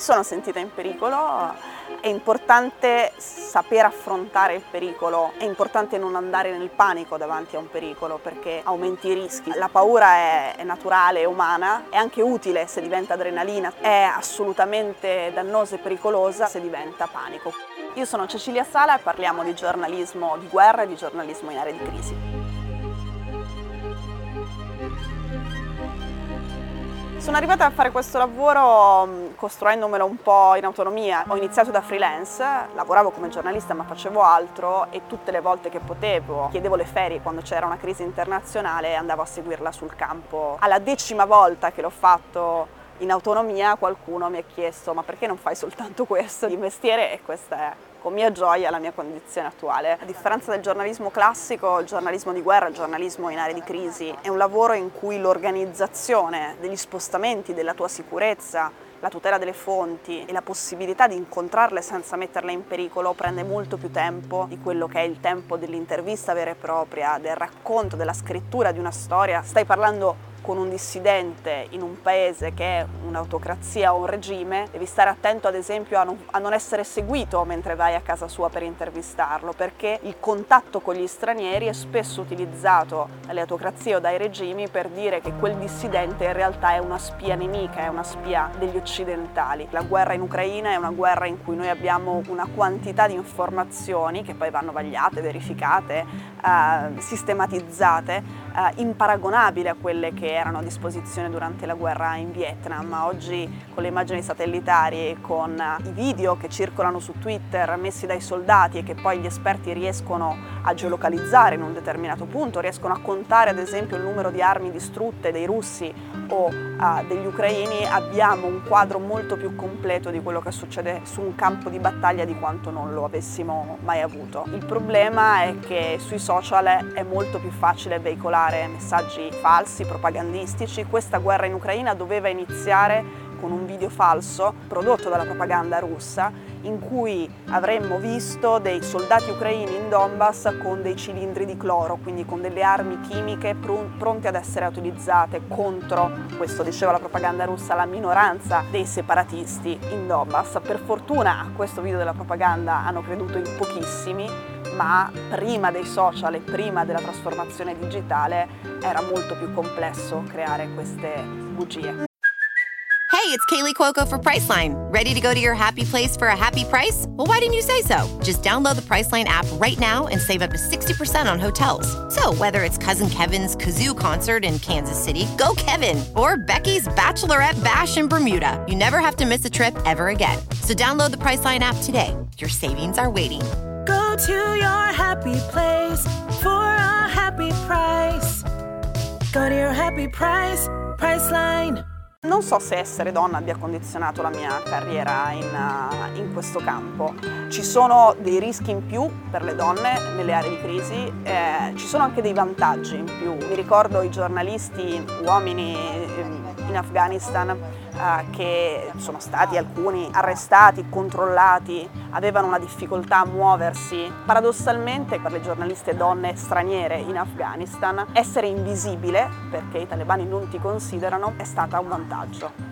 sono sentita in pericolo, è importante saper affrontare il pericolo, è importante non andare nel panico davanti a un pericolo perché aumenti i rischi. La paura è, è naturale, è umana, è anche utile se diventa adrenalina, è assolutamente dannosa e pericolosa se diventa panico. Io sono Cecilia Sala e parliamo di giornalismo di guerra e di giornalismo in aree di crisi. Sono arrivata a fare questo lavoro mm, costruendomelo un po' in autonomia. Ho iniziato da freelance, lavoravo come giornalista ma facevo altro e tutte le volte che potevo chiedevo le ferie quando c'era una crisi internazionale e andavo a seguirla sul campo. Alla decima volta che l'ho fatto in autonomia qualcuno mi ha chiesto ma perché non fai soltanto questo di mestiere e questa è con mia gioia la mia condizione attuale. A differenza del giornalismo classico, il giornalismo di guerra, il giornalismo in aree di crisi, è un lavoro in cui l'organizzazione degli spostamenti, della tua sicurezza, la tutela delle fonti e la possibilità di incontrarle senza metterle in pericolo prende molto più tempo di quello che è il tempo dell'intervista vera e propria, del racconto, della scrittura di una storia. Stai parlando con un dissidente in un paese che è un'autocrazia o un regime, devi stare attento ad esempio a non, a non, essere seguito mentre vai a casa sua per intervistarlo, perché il contatto con gli stranieri è spesso utilizzato dalle autocrazie o dai regimi per dire che quel dissidente in realtà è una spia nemica, è una spia degli occidentali. La guerra in Ucraina è una guerra in cui noi abbiamo una quantità di informazioni che poi vanno vagliate, verificate, eh, sistematizzate, eh, imparagonabile a quelle che erano a disposizione durante la guerra in Vietnam. Oggi con le immagini satellitari, con i video che circolano su Twitter messi dai soldati e che poi gli esperti riescono a geolocalizzare in un determinato punto, riescono a contare ad esempio il numero di armi distrutte dei russi o uh, degli ucraini, abbiamo un quadro molto più completo di quello che succede su un campo di battaglia di quanto non lo avessimo mai avuto. Il problema è che sui social è molto più facile veicolare messaggi falsi, propagandistici. Questa guerra in Ucraina doveva iniziare con un video falso prodotto dalla propaganda russa in cui avremmo visto dei soldati ucraini in Donbass con dei cilindri di cloro, quindi con delle armi chimiche pr- pronte ad essere utilizzate contro, questo diceva la propaganda russa, la minoranza dei separatisti in Donbass. Per fortuna a questo video della propaganda hanno creduto in pochissimi, ma prima dei social e prima della trasformazione digitale era molto più complesso creare queste bugie. Hey, it's Kaylee Cuoco for Priceline. Ready to go to your happy place for a happy price? Well, why didn't you say so? Just download the Priceline app right now and save up to 60% on hotels. So, whether it's Cousin Kevin's Kazoo concert in Kansas City, go Kevin, or Becky's Bachelorette Bash in Bermuda, you never have to miss a trip ever again. So, download the Priceline app today. Your savings are waiting. To your happy place for a happy price. Go to your happy price, Priceline. Non so se essere donna abbia condizionato la mia carriera in, uh, in, questo campo. Ci sono dei rischi in più per le donne nelle aree di crisi, eh, ci sono anche dei vantaggi in più. Mi ricordo i giornalisti uomini ehm, in Afghanistan che sono stati alcuni arrestati, controllati, avevano una difficoltà a muoversi. Paradossalmente per le giornaliste donne straniere in Afghanistan essere invisibile, perché i talebani non ti considerano, è stata un vantaggio.